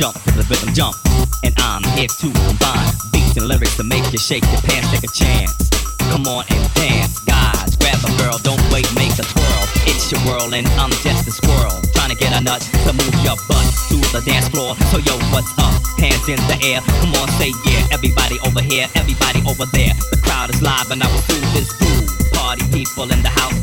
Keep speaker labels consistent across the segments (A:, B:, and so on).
A: jump to the rhythm jump. And I'm here to combine beats and lyrics to make you shake your pants, take a chance. Come on and dance, guys. Grab a girl, don't wait, make a twirl. It's your world and I'm just a squirrel. Trying
B: to get a nut to move your butt to the dance floor. So yo, what's up? Hands in the air. Come on, say yeah. Everybody over here, everybody over there. The crowd is live and I will do this fool. Party people in the house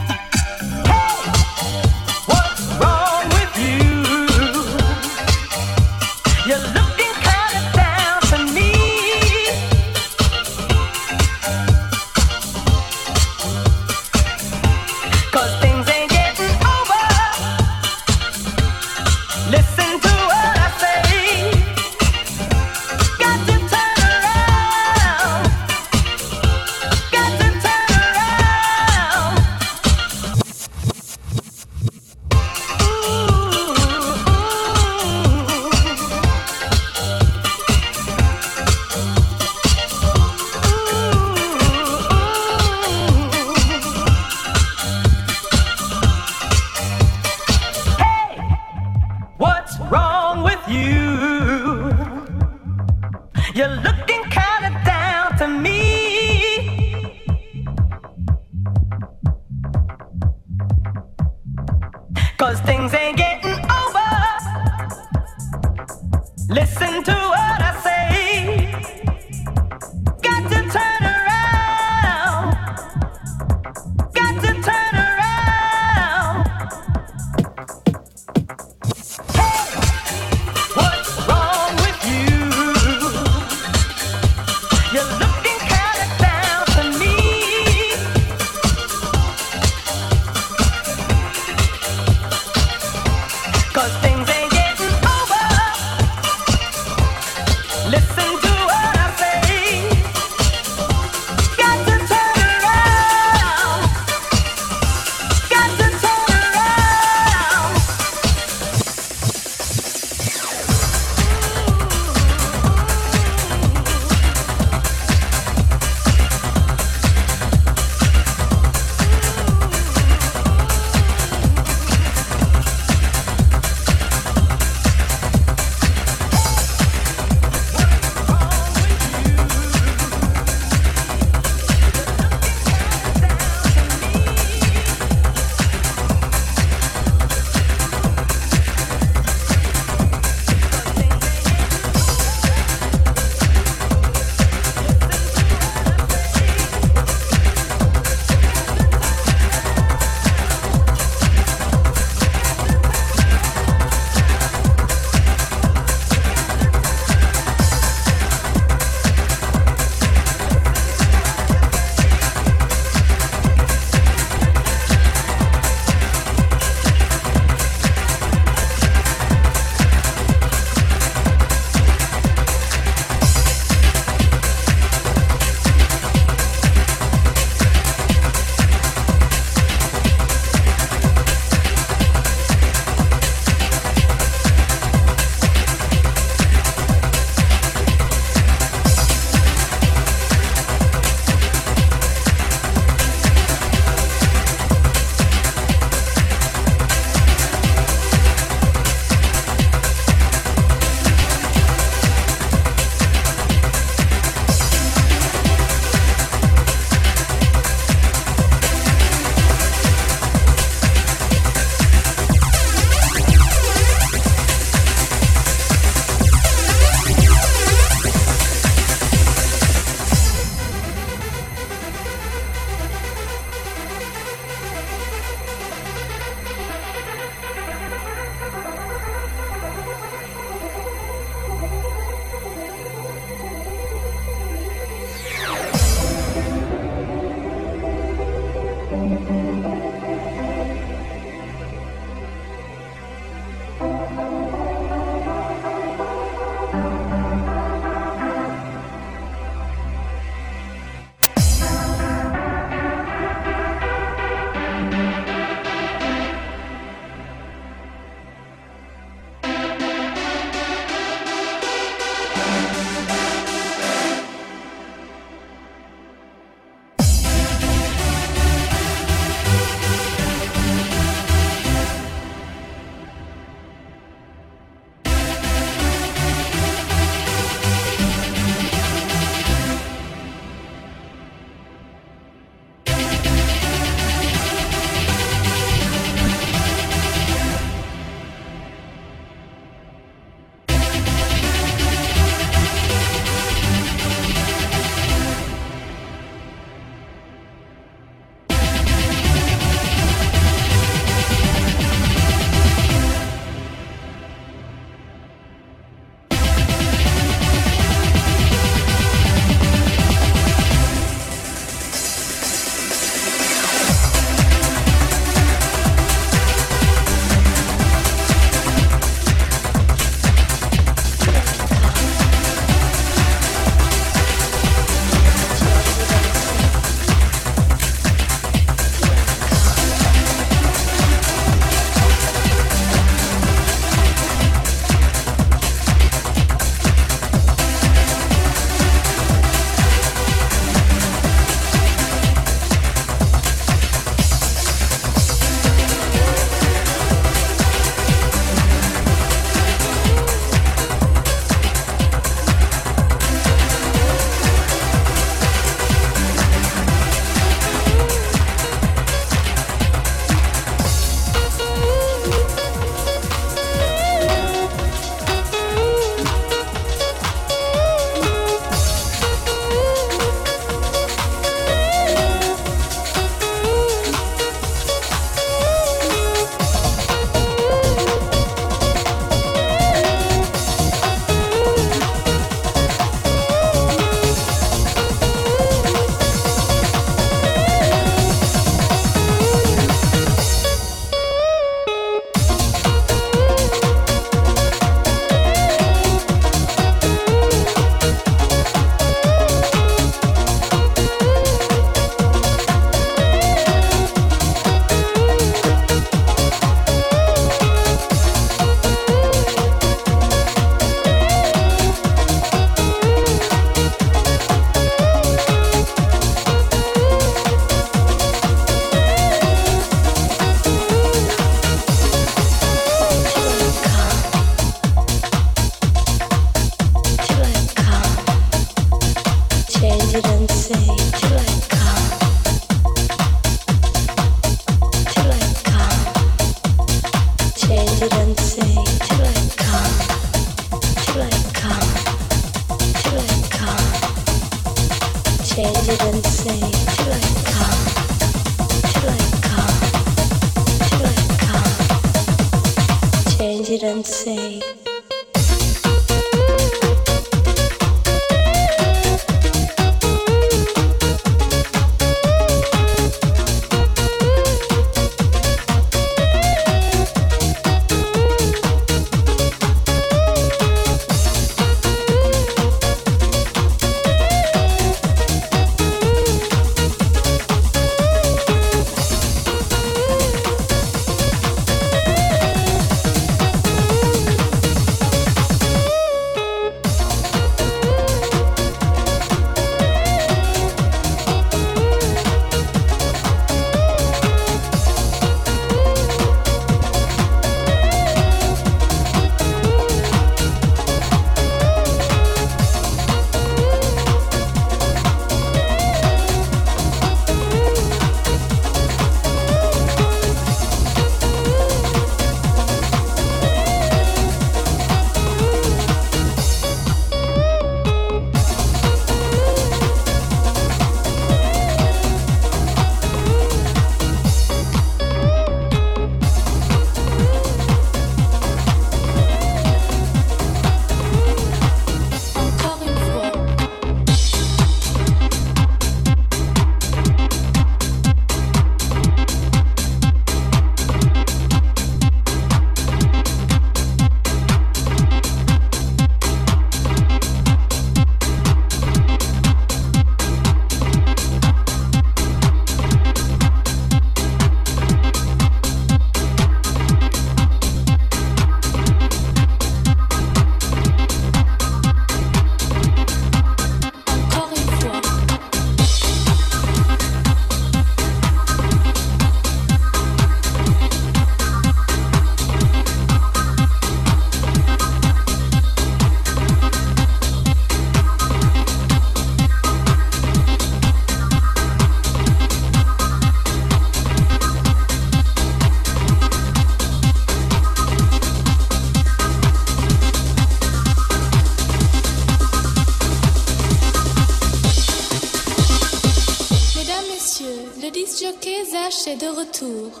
C: marchait de retour.